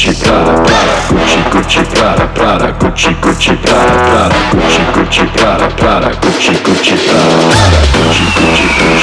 Gucci Prada Prada Gucci Gucci Prada Prada Gucci Gucci Prada Prada Gucci Gucci Prada Prada Gucci Gucci Prada Prada Gucci Gucci Prada.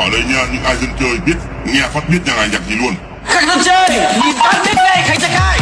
ở đây nha, những ai dân chơi biết, nghe phát biết nhà này nhạc gì luôn. Khách dân chơi! Nhìn phát biết đây khách sẽ khai